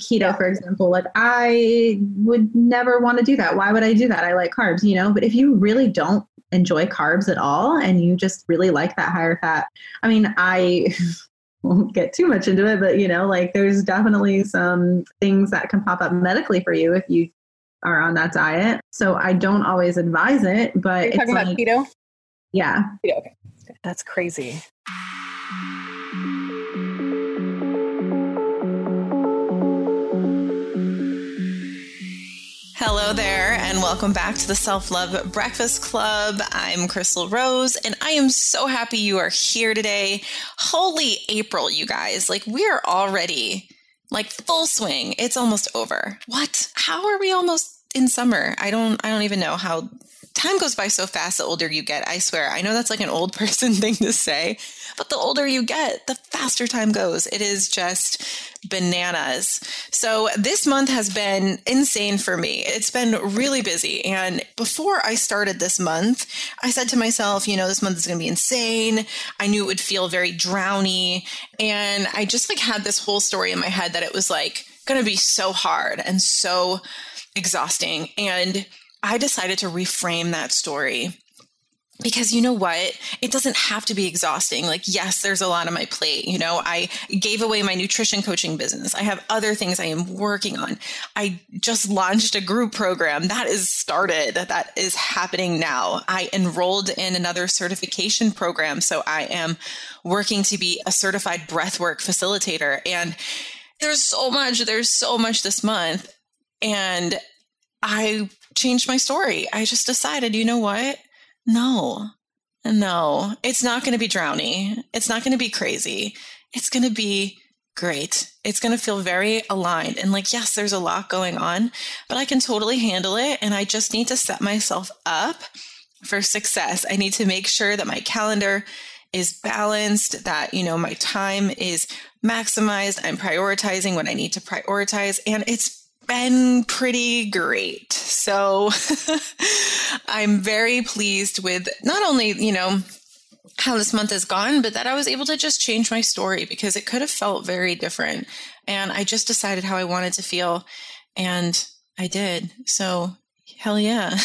keto, yeah. for example, like I would never want to do that. Why would I do that? I like carbs, you know, but if you really don't enjoy carbs at all and you just really like that higher fat, I mean, I won't get too much into it, but you know, like there's definitely some things that can pop up medically for you if you are on that diet. So I don't always advise it, but Are you talking like, about keto? Yeah. Keto, okay. That's crazy. Hello there, and welcome back to the Self Love Breakfast Club. I'm Chrystal Rose, and I am so happy you are here today. Holy April, you guys! Like, we are already like full swing. It's almost over. What? How are we almost in summer? I don't. I don't even know how time goes by so fast the older you get. I swear. I know that's like an old person thing to say, but the older you get, the faster time goes. It is just bananas. So this month has been insane for me. It's been really busy. And before I started this month, I said to myself, you know, this month is going to be insane. I knew it would feel very drowny. And I just like had this whole story in my head that it was like going to be so hard and so exhausting. And I decided to reframe that story because you know what? It doesn't have to be exhausting. Like yes there's a lot on my plate. You know i gave away my nutrition coaching business. I have other things i am working on. I just launched a group program that is started that is happening now. I enrolled in another certification program so i am working to be a certified breathwork facilitator. And there's so much there's so much this month. And i changed my story i just decided you know what no, no, it's not going to be drowny. It's not going to be crazy. It's going to be great. It's going to feel very aligned. And like, yes, there's a lot going on, but I can totally handle it. And I just need to set myself up for success. I need to make sure that my calendar is balanced, that, you know, my time is maximized. I'm prioritizing what I need to prioritize. And it's been pretty great. So I'm very pleased with not only, you know, how this month has gone, but that I was able to just change my story because it could have felt very different. And I just decided how I wanted to feel and I did. So hell yeah.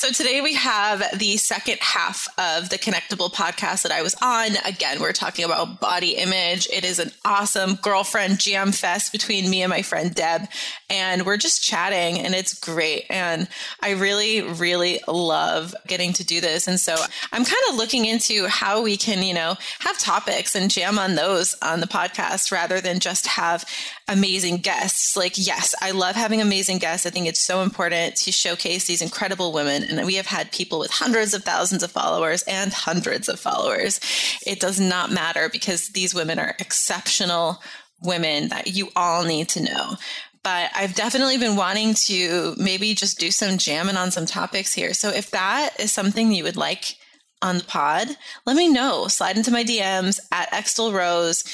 So today we have the second half of the Connectable podcast that I was on. Again, we're talking about body image. It is an awesome girlfriend jam fest between me and my friend Deb. And we're just chatting and it's great. And I really, really love getting to do this. And so I'm kind of looking into how we can, you know, have topics and jam on those on the podcast rather than just have amazing guests. Like, yes, I love having amazing guests. I think it's so important to showcase these incredible women. And we have had people with hundreds of thousands of followers and hundreds of followers. It does not matter because these women are exceptional women that you all need to know. But I've definitely been wanting to maybe just do some jamming on some topics here. So if that is something you would like on the pod, let me know. Slide into my DMs at Extel Rose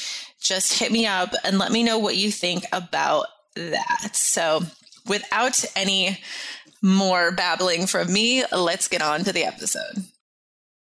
just hit me up and let me know what you think about that. So, without any more babbling from me, let's get on to the episode.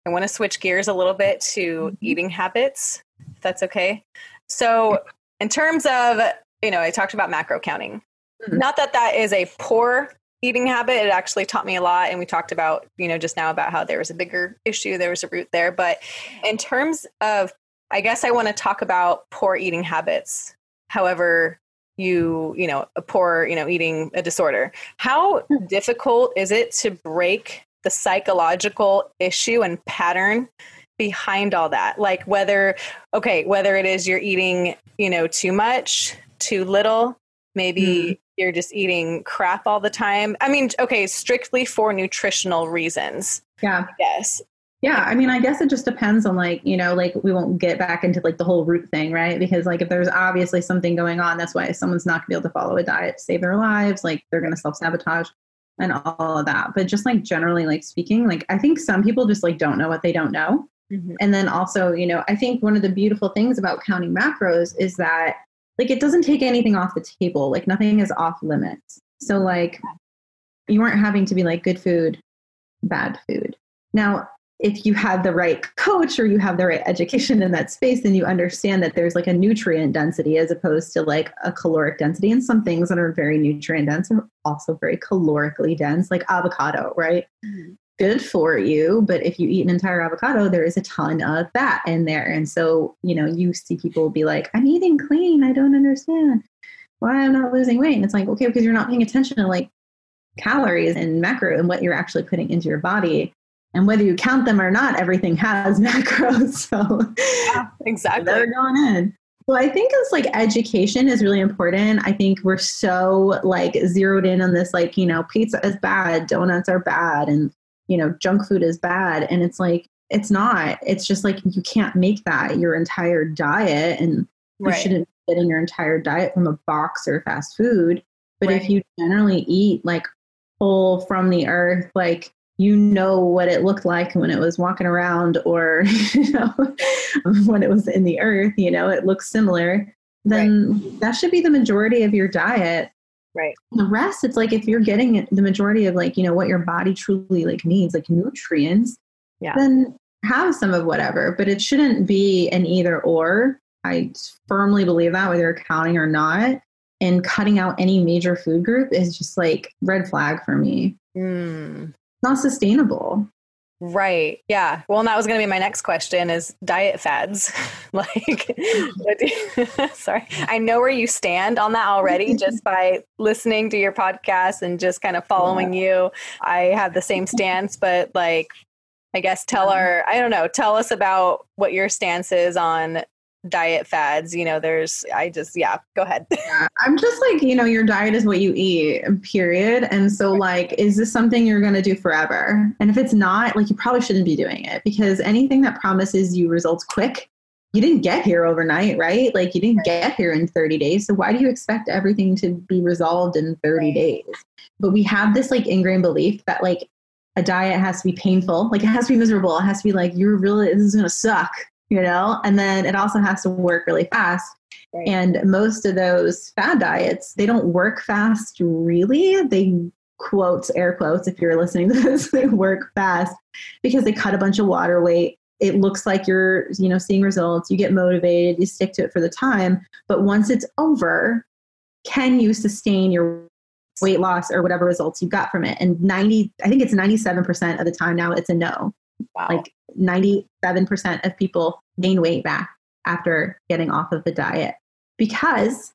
I want to switch gears a little bit to eating habits, if that's okay. So, in terms of, you know, I talked about macro counting. Mm-hmm. Not that that is a poor eating habit. It actually taught me a lot. And we talked about, you know, just now about how there was a bigger issue, there was a root there. But in terms of I guess I want to talk about poor eating habits. However, you, you know, a poor, you know, eating a disorder. How hmm. difficult is it to break the psychological issue and pattern behind all that? Like whether, okay, whether it is you're eating, you know, too much, too little, maybe mm. you're just eating crap all the time. I mean, okay, strictly for nutritional reasons. Yeah. I guess. Yeah, I mean, I guess it just depends on like, you know, like we won't get back into like the whole root thing, right? Because like if there's obviously something going on, that's why someone's not gonna be able to follow a diet to save their lives, like they're gonna self sabotage and all of that. But just like generally like speaking, like I think some people just like don't know what they don't know. Mm-hmm. And then also, you know, I think one of the beautiful things about counting macros is that like it doesn't take anything off the table. Like nothing is off limits. So like you weren't having to be like good food, bad food. Now, if you have the right coach or you have the right education in that space, then you understand that there's like a nutrient density as opposed to like a caloric density. And some things that are very nutrient dense are also very calorically dense, like avocado, right? Mm-hmm. Good for you, but if you eat an entire avocado, there is a ton of fat in there. And so, you know, you see people be like, I'm eating clean. I don't understand why I'm not losing weight. And it's like, okay, because you're not paying attention to like calories and macro and what you're actually putting into your body and whether you count them or not, everything has macros. So yeah, exactly. They're going in. So I think it's like education is really important. I think we're so like zeroed in on this, like, you know, pizza is bad, donuts are bad, and, you know, junk food is bad. And it's like, it's not. It's just like you can't make that your entire diet. And you shouldn't get in your entire diet from a box or fast food. But right. if you generally eat like whole from the earth, like you know what it looked like when it was walking around or you know when it was in the earth you know it looks similar then right. that should be the majority of your diet. Right. The rest it's like if you're getting the majority of like you know what your body truly like needs like nutrients yeah. then have some of whatever but it shouldn't be an either or. I firmly believe that whether you're counting or not and cutting out any major food group is just like red flag for me. Mm not sustainable. Right. Yeah. Well, and that was going to be my next question is diet fads. like, sorry, I know where you stand on that already just by listening to your podcast and just kind of following yeah. you. I have the same stance, but like, I guess tell our, I don't know, tell us about what your stance is on diet fads you know there's i just yeah go ahead. Yeah, i'm just like you know your diet is what you eat period. And so like is this something you're going to do forever? And if it's not like you probably shouldn't be doing it because anything that promises you results quick you didn't get here overnight right? Like you didn't right. get here in 30 days. So why do you expect everything to be resolved in 30 right. days? But we have this like ingrained belief that like a diet has to be painful. Like it has to be miserable. It has to be like you're really this is going to suck you know, and then it also has to work really fast. Right. And most of those fad diets, they don't work fast really. They quotes, air quotes, if you're listening to this, they work fast because they cut a bunch of water weight. It looks like you're, you know, seeing results. You get motivated, you stick to it for the time. But once it's over, can you sustain your weight loss or whatever results you got from it? And 90, I think it's 97% of the time now it's a no. Wow. Like 97% of people gain weight back after getting off of the diet because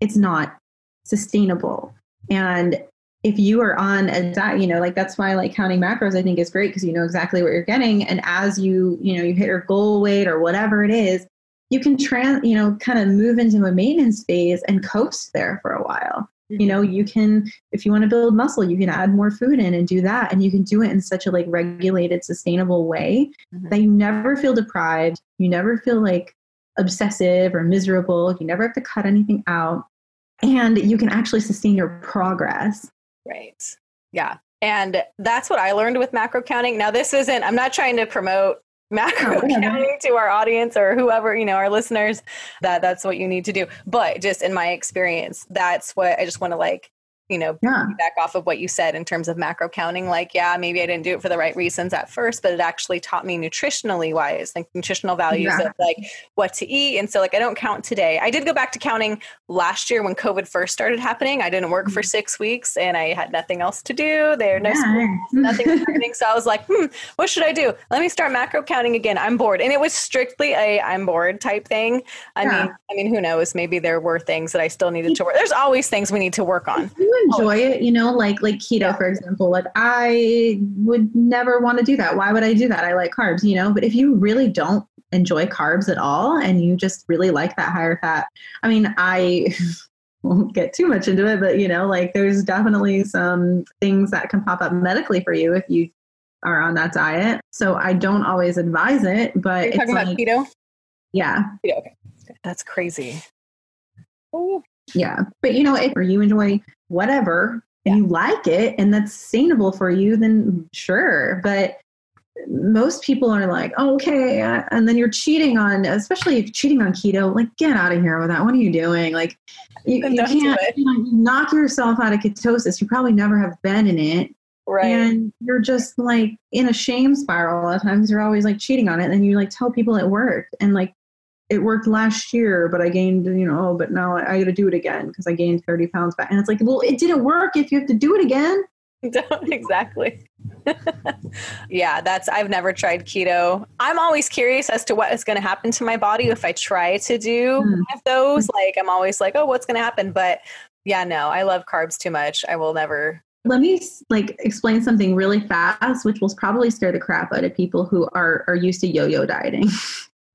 it's not sustainable. And if you are on a diet, you know, like that's why like counting macros I think is great because you know exactly what you're getting. And as you, you know, you hit your goal weight or whatever it is, you can trans, you know, kind of move into a maintenance phase and coast there for a while. You know, you can, if you want to build muscle, you can add more food in and do that. And you can do it in such a like regulated, sustainable way mm-hmm. that you never feel deprived. You never feel like obsessive or miserable. You never have to cut anything out. And you can actually sustain your progress. Right. Yeah. And that's what I learned with macro counting. Now, this isn't, I'm not trying to promote macro oh, counting to our audience or whoever you know our listeners that that's what you need to do. But just in my experience that's what i just want to like you know, yeah. back off of what you said in terms of macro counting. Like, yeah, maybe I didn't do it for the right reasons at first, but it actually taught me nutritionally wise, like nutritional values yeah. of like what to eat. And so, like, I don't count today. I did go back to counting last year when COVID first started happening. I didn't work mm-hmm. for six weeks and I had nothing else to do. There, no yeah. nothing was happening. So I was like, hmm, what should I do? Let me start macro counting again. I'm bored, and it was strictly a I'm bored type thing. I mean, I mean, who knows? Maybe there were things that I still needed to work. There's always things we need to work on Oh, enjoy it, you know, like like keto, for example. Like I would never want to do that. Why would I do that? I like carbs, you know. But if you really don't enjoy carbs at all and you just really like that higher fat, I mean, I won't get too much into it, but you know, like there's definitely some things that can pop up medically for you if you are on that diet. So I don't always advise it, but you talking like, about keto? Yeah. Keto, okay. That's crazy. Oh. Yeah. But you know, if you enjoy whatever yeah. you like it and that's sustainable for you, then sure. But most people are like, oh, okay, and then you're cheating on, especially if cheating on keto. Like, get out of here with that. What are you doing? Like, you, you can't you know, knock yourself out of ketosis. You probably never have been in it. Right. And you're just like in a shame spiral a lot of times. You're always like cheating on it. And you like tell people it worked. And like it worked last year, but I gained, you know, oh, but now I, I got to do it again because I gained 30 pounds back. And it's like, well, it didn't work if you have to do it again. exactly. yeah, that's I've never tried keto. I'm always curious as to what is going to happen to my body if I try to do mm. those. Like I'm always like, oh, what's going to happen? But yeah, no, I love carbs too much. I will never. Let me like explain something really fast, which will probably scare the crap out of people who are are used to yo-yo dieting.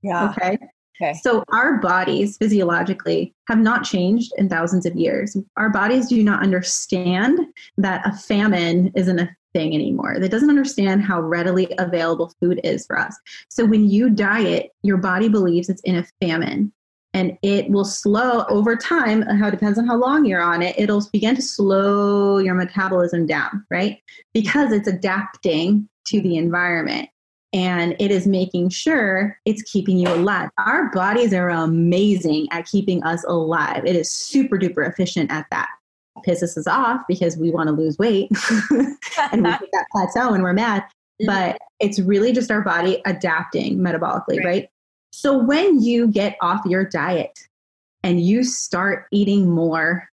Yeah. okay. Okay. So our bodies physiologically have not changed in thousands of years. Our bodies do not understand that a famine isn't a thing anymore. That doesn't understand how readily available food is for us. So when you diet, your body believes it's in a famine and it will slow over time uh, how it depends on how long you're on it it'll begin to slow your metabolism down right because it's adapting to the environment and it is making sure it's keeping you alive. Our bodies are amazing at keeping us alive. It is super duper efficient at that. pisses us off because we want to lose weight and we hit that plateau and we're mad. Mm-hmm. But it's really just our body adapting metabolically, right. right? So when you get off your diet and you start eating more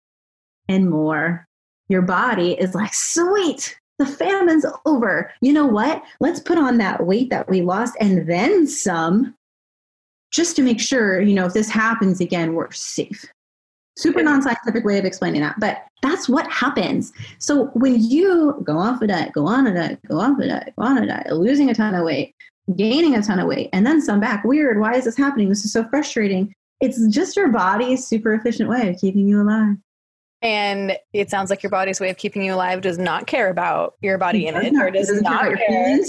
and more, your body is like, sweet, the famine's over. You know what? Let's put on that weight that we lost and then some just to make sure, you know, if this happens again, we're safe. Super non scientific way of explaining that, but that's what happens. So when you go off a diet, go on a diet, go off a diet, go on a diet, losing a ton of weight, gaining a ton of weight, and then some back, weird, why is this happening? This is so frustrating. It's just your body's super efficient way of keeping you alive. And it sounds like your body's way of keeping you alive does not care about your body image it or does not care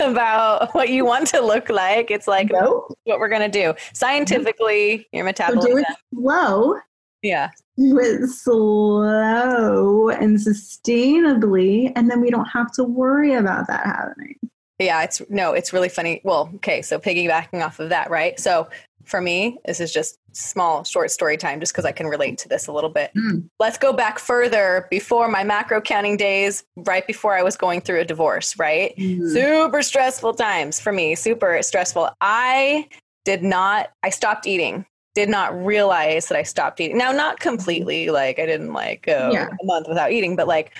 about what you want to look like. It's like nope. what we're gonna do. Scientifically, your metabolism. So do it slow. Yeah. Do it slow and sustainably, and then we don't have to worry about that happening. Yeah, it's no, it's really funny. Well, okay, so piggybacking off of that, right? So for me, this is just small, short story time just because I can relate to this a little bit. Mm. Let's go back further before my macro counting days, right before I was going through a divorce, right? Mm. Super stressful times for me, super stressful. I did not, I stopped eating. Did not realize that I stopped eating. Now, not completely, like I didn't like go yeah. a month without eating, but like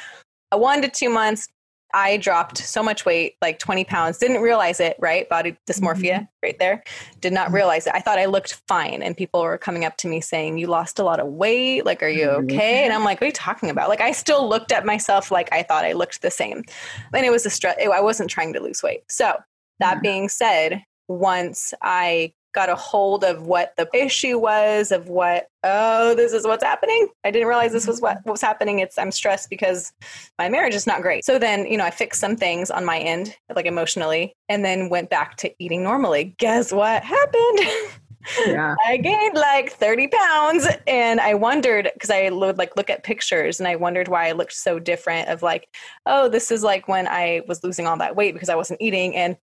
a one to two months, I dropped so much weight, like 20 pounds, didn't realize it, right? Body dysmorphia mm-hmm. right there. Did not mm-hmm. realize it. I thought I looked fine. And people were coming up to me saying, You lost a lot of weight. Like, are you mm-hmm. okay? And I'm like, What are you talking about? Like, I still looked at myself like I thought I looked the same. And it was a stress. I wasn't trying to lose weight. So, that being said, once I got a hold of what the issue was of what oh this is what's happening. I didn't realize this was what, what was happening. It's i'm stressed because my marriage is not great. So then you know i fixed some things on my end like emotionally and then went back to eating normally. Guess what happened? Yeah. I gained like 30 pounds and I wondered because I would like look at pictures and I wondered why I looked so different of like, oh, this is like when I was losing all that weight because I wasn't eating. And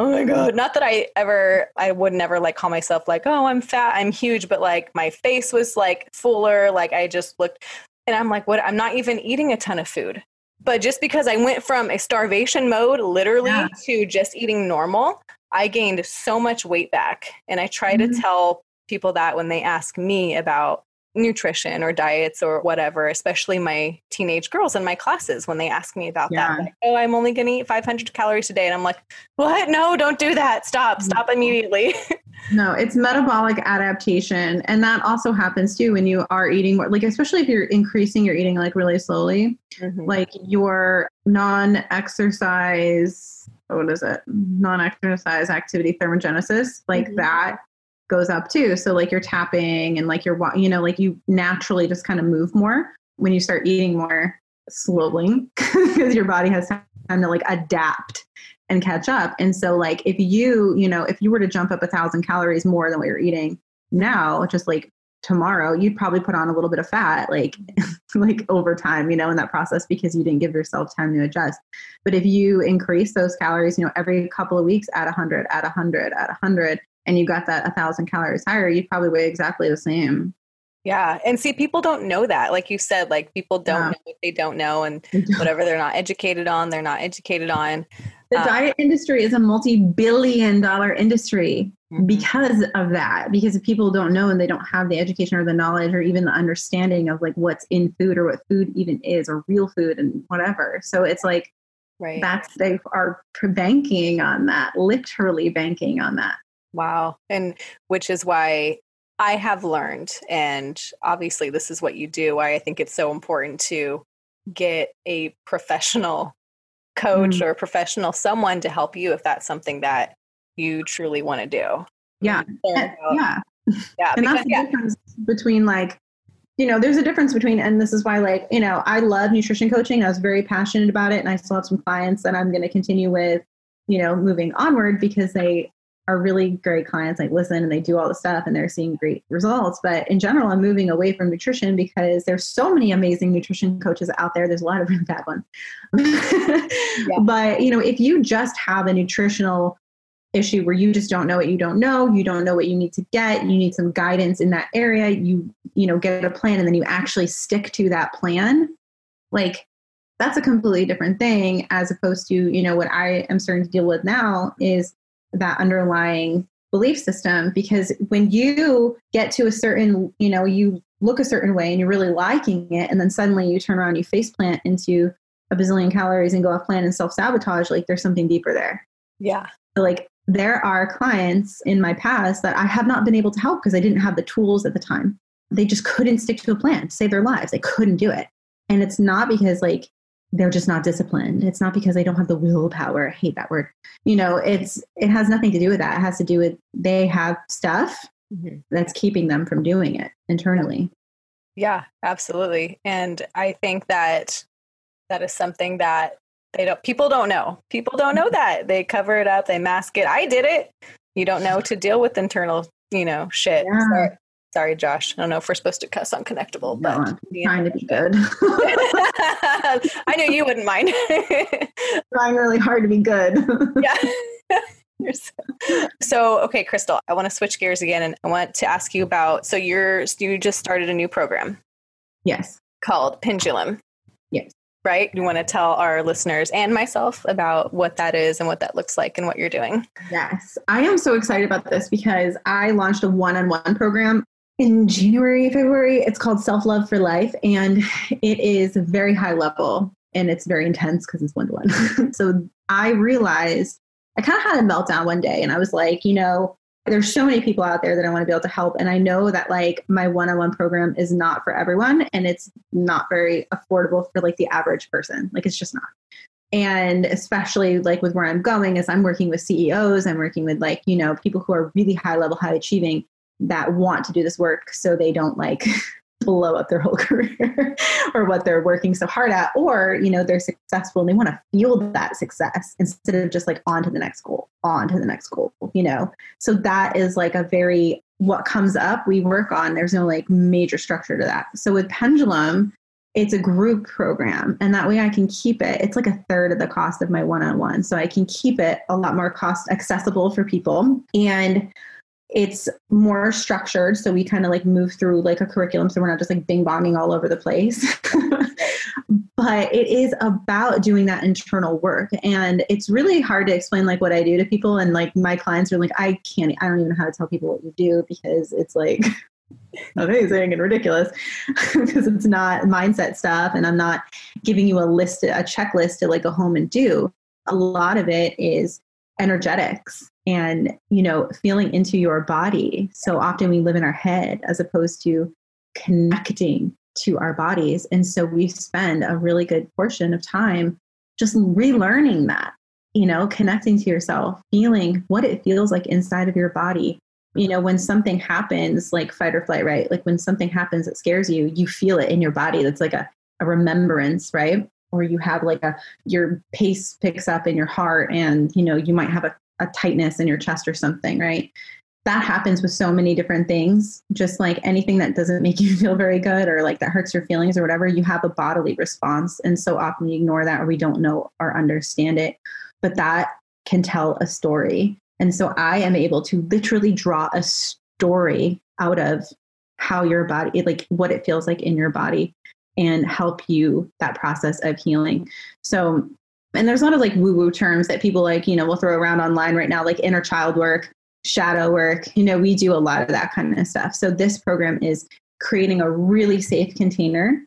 Oh my god! Not that I ever, I would never like call myself like, oh, I'm fat, I'm huge, but like my face was like fuller, like I just looked, and I'm like, what? I'm not even eating a ton of food, but just because I went from a starvation mode, literally, yeah. to just eating normal, I gained so much weight back, and I try mm-hmm. to tell people that when they ask me about nutrition or diets or whatever, especially my teenage girls in my classes when they ask me about yeah. that. Like, oh, I'm only going to eat 500 calories a day. And I'm like, what? No, don't do that. Stop. Mm-hmm. Stop immediately. no, it's metabolic adaptation. And that also happens too when you are eating more, like, especially if you're increasing your eating like really slowly, mm-hmm. like your non exercise, what is it? Non exercise activity thermogenesis, like mm-hmm. that goes up too. So like you're tapping and like you're, you know, like you naturally just kind of move more when you start eating more slowly because your body has time to like adapt and catch up. And so like if you, you know, if you were to jump up a thousand calories more than what you're eating now, just like tomorrow, you'd probably put on a little bit of fat, like like over time, you know, in that process because you didn't give yourself time to adjust. But if you increase those calories, you know, every couple of weeks at 100, at 100, at 100, and you got that a thousand calories higher, you'd probably weigh exactly the same Yeah. And see, people don't know that. Like you said, like people don't yeah. know what they don't know and whatever they're not educated on, they're not educated on. The um, diet industry is a multi billion dollar industry mm-hmm. because of that. Because if people don't know and they don't have the education or the knowledge or even the understanding of like what's in food or what food even is or real food and whatever. So it's like, right. that's, they are banking on that, literally banking on that. Wow. And which is why I have learned, and obviously this is what you do, why I think it's so important to get a professional coach mm. or professional someone to help you if that's something that you truly want to do. Yeah. yeah. Yeah. And because, that's the yeah. difference between like, you know, there's a difference between, and this is why, like, you know, I love nutrition coaching. I was very passionate about it, and I still have some clients that I'm going to continue with, you know, moving onward because they are really great clients like listen and they do all the stuff and they're seeing great results. But in general i'm moving away from nutrition because there's so many amazing nutrition coaches out there. There's a lot of really bad ones. Yeah. but you know if you just have a nutritional issue where you just don't know what you don't know you don't know what you need to get you need some guidance in that area you you know get a plan and then you actually stick to that plan like that's a completely different thing as opposed to you know what i am starting to deal with now is that underlying belief system because when you get to a certain you know you look a certain way and you're really liking it and then suddenly you turn around you face plant into a bazillion calories and go off plan and self-sabotage like there's something deeper there. Yeah. So like there are clients in my past that i have not been able to help because i didn't have the tools at the time. They just couldn't stick to a plan to save their lives. They couldn't do it. And it's not because like they're just not disciplined. It's not because they don't have the willpower. I hate that word. You know, it's it has nothing to do with that. It has to do with they have stuff mm-hmm. that's keeping them from doing it internally. Yeah, absolutely. And I think that that is something that they don't people don't know. People don't know that. They cover it up, they mask it. I did it. You don't know to deal with internal, you know, shit. Yeah. So Sorry, Josh. I don't know if we're supposed to cuss on connectable, but no, trying to be good. I know you wouldn't mind. trying really hard to be good. yeah. so okay, Chrystal, I want to switch gears again and I want to ask you about so you're you just started a new program. Yes. Called Pendulum. Yes. Right? You want to tell our listeners and myself about what that is and what that looks like and what you're doing. Yes. I am so excited about this because I launched a one-on-one program in January, February. It's called Self Love for Life, and it is very high level and it's very intense because it's one to one. So I realized I kind of had a meltdown one day, and I was like, you know, there's so many people out there that I want to be able to help, and I know that like my one on one program is not for everyone, and it's not very affordable for like the average person. Like it's just not and especially like with where i'm going is i'm working with ceos i'm working with like you know people who are really high level high achieving that want to do this work so they don't like blow up their whole career or what they're working so hard at or you know they're successful and they want to feel that success instead of just like on to the next goal on to the next goal you know? So that is like a very what comes up we work on. There's no like major structure to that. So with pendulum it's a group program and that way i can keep it. It's like a third of the cost of my one-on-one so i can keep it a lot more cost accessible for people. And it's more structured. So we kind of like move through like a curriculum so we're not just like bing bonging all over the place. But it is about doing that internal work and it's really hard to explain like what i do to people and like my clients are like i can't i don't even know how to tell people what you do because it's like amazing and ridiculous. Because it's not mindset stuff and i'm not giving you a list a checklist to like go home and do. A lot of it is energetics and you know feeling into your body. So often we live in our head as opposed to connecting to our bodies. And so we spend a really good portion of time just relearning that you know connecting to yourself feeling what it feels like inside of your body. You know when something happens like fight or flight right? Like when something happens that scares you you feel it in your body. That's like a, a remembrance right? Or you have like a your pace picks up in your heart and you know you might have a a tightness in your chest or something, right? That happens with so many different things. Just like anything that doesn't make you feel very good or like that hurts your feelings or whatever, you have a bodily response. And so often we ignore that or we don't know or understand it. But that can tell a story. And so I am able to literally draw a story out of how your body, like what it feels like in your body and help you that process of healing. So, and there's a lot of like woo woo terms that people like, you know, will throw around online right now, like inner child work, shadow work. You know, we do a lot of that kind of stuff. So, this program is creating a really safe container.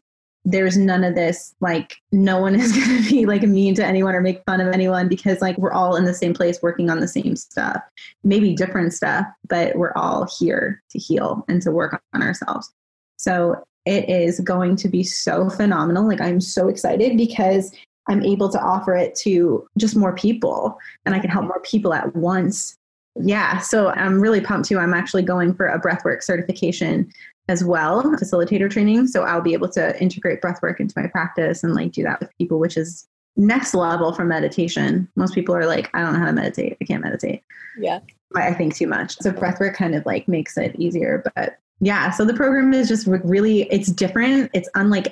There's none of this, like, no one is going to be like mean to anyone or make fun of anyone because, like, we're all in the same place working on the same stuff, maybe different stuff, but we're all here to heal and to work on ourselves. So, it is going to be so phenomenal. Like, I'm so excited because I'm able to offer it to just more people and I can help mm-hmm. more people at once. Yeah, so I'm really pumped too. I'm actually going for a breathwork certification as well, facilitator training. So I'll be able to integrate breathwork into my practice and like do that with people, which is next level from meditation. Most people are like, I don't know how to meditate. I can't meditate. Yeah. I think too much. So breathwork kind of like makes it easier. But yeah, so the program is just really, it's different. It's unlike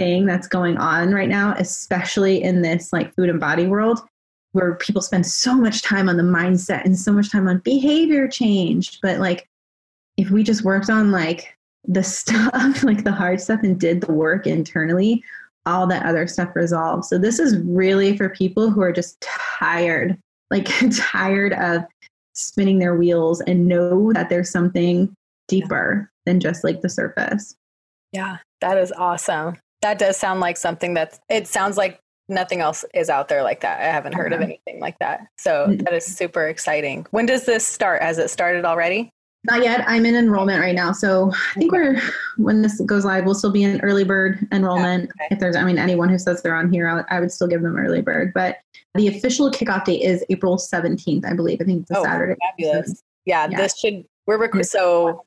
anything that's going on right now, especially in this like food and body world where people spend so much time on the mindset and so much time on behavior change. But like, if we just worked on like the stuff, like the hard stuff, and did the work internally, all that other stuff resolves. So this is really for people who are just tired, like tired of spinning their wheels and know that there's something deeper than just like the surface. Yeah, that is awesome. That does sound like something that's, it sounds like nothing else is out there like that. I haven't heard of anything like that. So Mm-hmm. that is super exciting. When does this start? Has it started already? Not yet. I'm in enrollment right now. So I think we're, when this goes live, we'll still be in early bird enrollment. okay. If there's, I mean, anyone who says they're on here, I would, I would still give them early bird. But the official kickoff date is April 17th, I believe. I think it's a Oh, Saturday. Fabulous. Yeah, Yeah. this should, we're, rec- so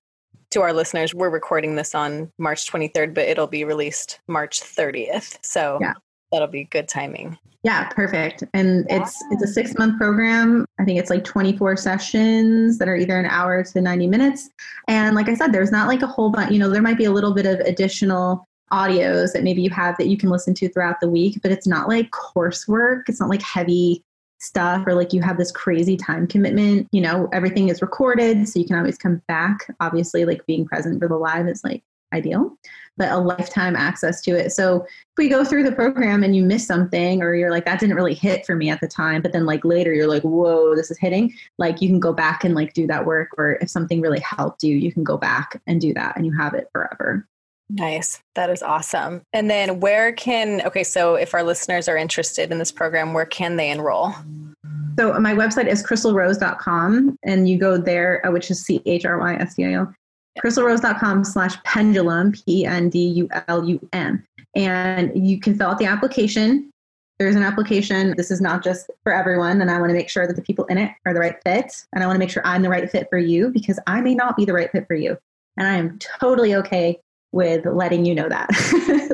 to our listeners, we're recording this on March 23rd, but it'll be released March 30th. So Yeah. that'll be good timing. Yeah, perfect. And it's it's a six month program. I think it's like 24 sessions that are either an hour to 90 minutes. And like I said, there's not like a whole bunch, you know, there might be a little bit of additional audios that maybe you have that you can listen to throughout the week, but it's not like coursework. It's not like heavy stuff or like you have this crazy time commitment. You know, everything is recorded, so you can always come back. Obviously, like being present for the live is like ideal, but a lifetime access to it. So if we go through the program and you miss something or you're like that didn't really hit for me at the time but then like later you're like whoa this is hitting like you can go back and like do that work or if something really helped you you can go back and do that and you have it forever Nice. That is awesome. And then where can, okay, so if our listeners are interested in this program, where can they enroll? so my website is chrystalrose.com and you go there uh, which is c-h-r-y-s-t-i-o chrystalrose.com slash pendulum p-e-n-d-u-l-u-m and you can fill out the application there's an application this is not just for everyone and i want to make sure that the people in it are the right fit and i want to make sure i'm the right fit for you because i may not be the right fit for you and i am totally okay with letting you know that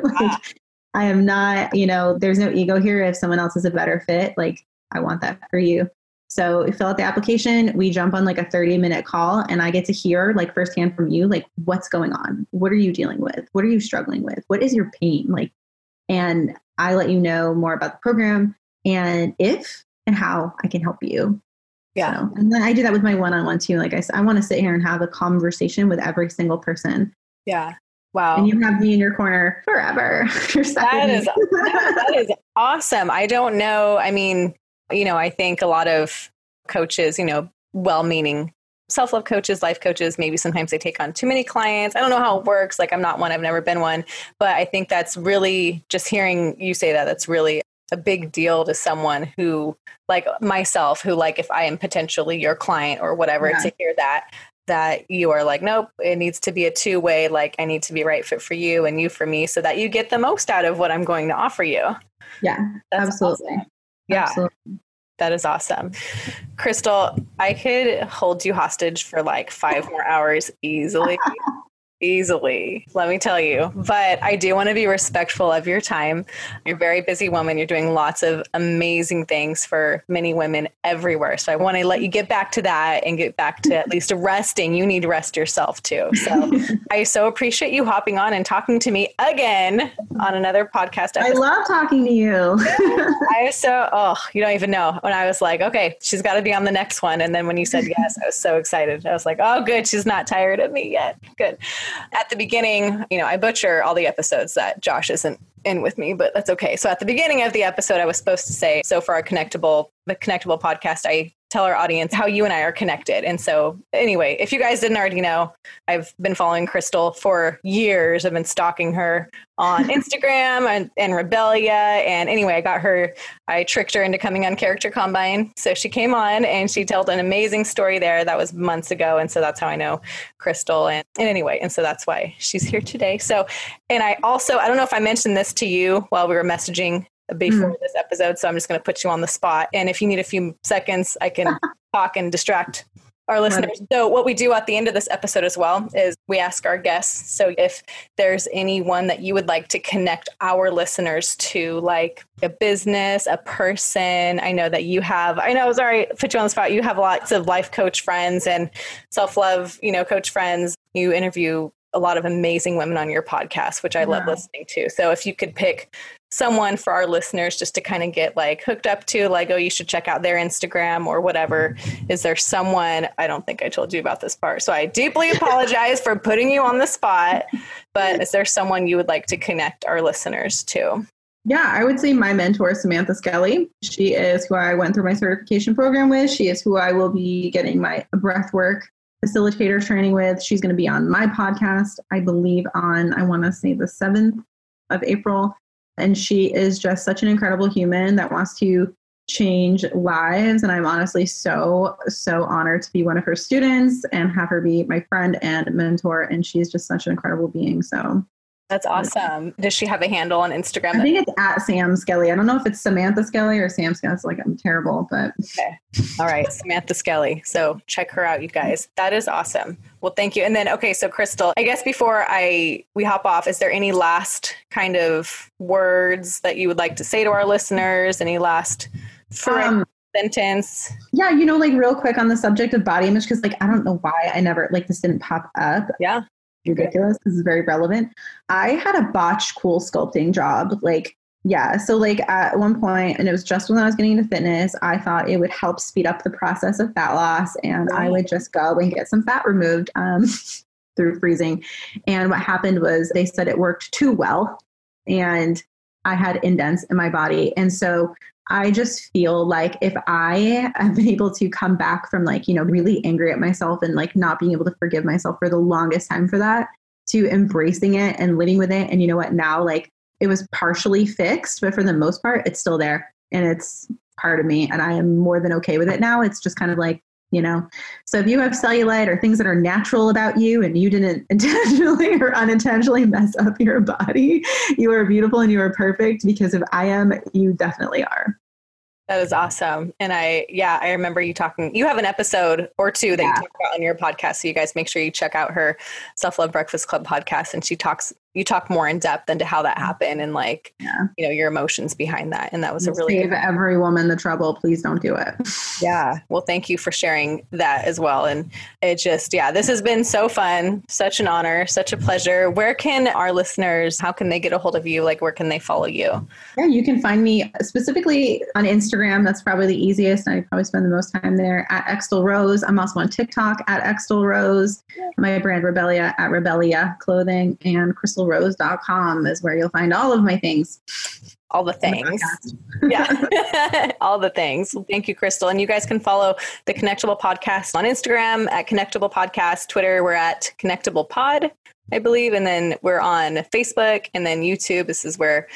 like i am not you know there's no ego here if someone else is a better fit like i want that for you so fill out the application, we jump on like a 30 minute call and I get to hear like firsthand from you, like what's going on? What are you dealing with? What are you struggling with? What is your pain? Like, and I let you know more about the program and if and how I can help you. Yeah. So, and then I do that with my one on one too. Like I said, I want to sit here and have a conversation with every single person. Yeah. Wow. And you have me in your corner forever. That is that is awesome. I don't know. I mean, you know, I think a lot of coaches, you know, well meaning self love coaches, life coaches, maybe sometimes they take on too many clients. I don't know how it works. Like, I'm not one, I've never been one. But I think that's really just hearing you say that, that's really a big deal to someone who, like myself, who, like, if I am potentially your client or whatever, Yeah. to hear that. That you are like, nope, it needs to be a two way. Like, I need to be right fit for you and you for me so that you get the most out of what I'm going to offer you. yeah, That's absolutely. awesome. Yeah, Absolutely. that is awesome. Chrystal, I could hold you hostage for like five more hours easily. easily, let me tell you. But I do want to be respectful of your time. You're a very busy woman. You're doing lots of amazing things for many women everywhere. So I want to let you get back to that and get back to at least resting. You need to rest yourself too. So I so appreciate you hopping on and talking to me again on another podcast episode. I love talking to you. I so, oh, you don't even know. When I was like, okay, she's got to be on the next one. And then when you said yes, I was so excited. I was like, oh, good. She's not tired of me yet. Good at the beginning, you know, I butcher all the episodes that Josh isn't in with me, but that's okay. So at the beginning of the episode, I was supposed to say, so for our connectable, the connectable podcast, I tell our audience how you and I are connected. And so, anyway, if you guys didn't already know, I've been following Chrystal for years. I've been stalking her on Instagram and, and Rebellia. And anyway, I got her, I tricked her into coming on Character Combine. So she came on and she told an amazing story there. That was months ago. And so that's how I know Chrystal. And, and anyway, and so that's why she's here today. So, and I also, I don't know if I mentioned this to you while we were messaging before mm. this episode. So I'm just going to put you on the spot. And if you need a few seconds, I can talk and distract our listeners. So, what we do at the end of this episode as well is we ask our guests. So, if there's anyone that you would like to connect our listeners to, like a business, a person, I know that you have, I know, sorry, put you on the spot. You have lots of life coach friends and self love, you know, coach friends. You interview a lot of amazing women on your podcast, which I love listening to. So if you could pick someone for our listeners just to kind of get like hooked up to, like, oh, you should check out their Instagram or whatever. Is there someone? I don't think I told you about this part. So I deeply apologize for putting you on the spot. But is there someone you would like to connect our listeners to? Yeah, I would say my mentor, Samantha Skelly. She is who I went through my certification program with. She is who I will be getting my breath work facilitator training with. She's going to be on my podcast, I believe, on, I want to say the 7th of April. And she is just such an incredible human that wants to change lives. And I'm honestly so, so honored to be one of her students and have her be my friend and mentor. And she's just such an incredible being. So that's awesome. Does she have a handle on Instagram? I think it's at Sam Skelly. I don't know if it's Samantha Skelly or Sam Skelly. It's like I'm terrible, but okay. All right, Samantha Skelly. So check her out, you guys. That is awesome. Well, thank you. And then okay, so Chrystal, I guess before I we hop off, is there any last kind of words that you would like to say to our listeners? Any last um, sentence? Yeah, you know, like real quick on the subject of body image, because like I don't know why I never like this didn't pop up. Yeah ridiculous. This is very relevant. I had a botched CoolSculpting job. Like, yeah. So, like, at one point, and it was just when I was getting into fitness, I thought it would help speed up the process of fat loss. And right. I would just go and get some fat removed um, through freezing. And what happened was they said it worked too well. And I had indents in my body. And so I just feel like if I have been able to come back from like, you know, really angry at myself and like not being able to forgive myself for the longest time for that, to embracing it and living with it. And you know what? Now, like, it was partially fixed, but for the most part, it's still there and it's part of me. And I am more than okay with it now. It's just kind of like, you know so if you have cellulite or things that are natural about you and you didn't intentionally or unintentionally mess up your body you are beautiful and you are perfect because if i am you definitely are that is awesome. And I, yeah, I remember you talking. You have an episode or two that yeah. you talk about on your podcast. So you guys make sure you check out her Self Love Breakfast Club podcast. And she talks you talk more in depth into how that happened and like yeah. you know your emotions behind that and that was a really save every woman the trouble. Please don't do it. Yeah. Well thank you for sharing that as well and it just yeah this has been so fun. Such an honor. Such a pleasure. Where can our listeners how can they get a hold of you? Like where can they follow you? Yeah you can find me specifically on instagram. That's probably the easiest. I probably spend the most time there at extel rose. I'm also on tiktok at extel rose. My brand rebellia at rebellia clothing and chrystal chrystalrose.com is where you'll find all of my things. All the things. yeah. all the things. Thank you, Chrystal. And you guys can follow the Connectable Podcast on Instagram at Connectable Podcast, Twitter, we're at Connectable Pod. I believe. And then we're on Facebook and then YouTube. This is where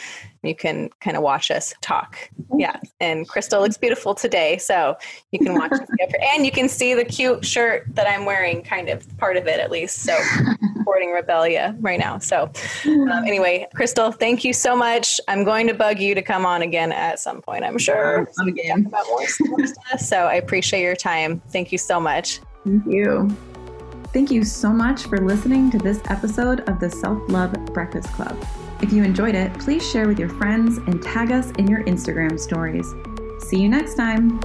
you can kind of watch us talk. Yeah. And Chrystal looks beautiful today. So you can watch and you can see the cute shirt that I'm wearing, kind of part of it at least. So supporting Rebellia right now. So um, anyway, Chrystal, thank you so much. I'm going to bug you to come on again at some point, I'm sure. So, more, more stuff. so I appreciate your time. Thank you so much. Thank you. Thank you so much for listening to this episode of the Self Love Breakfast Club. If you enjoyed it, please share with your friends and tag us in your Instagram stories. See you next time.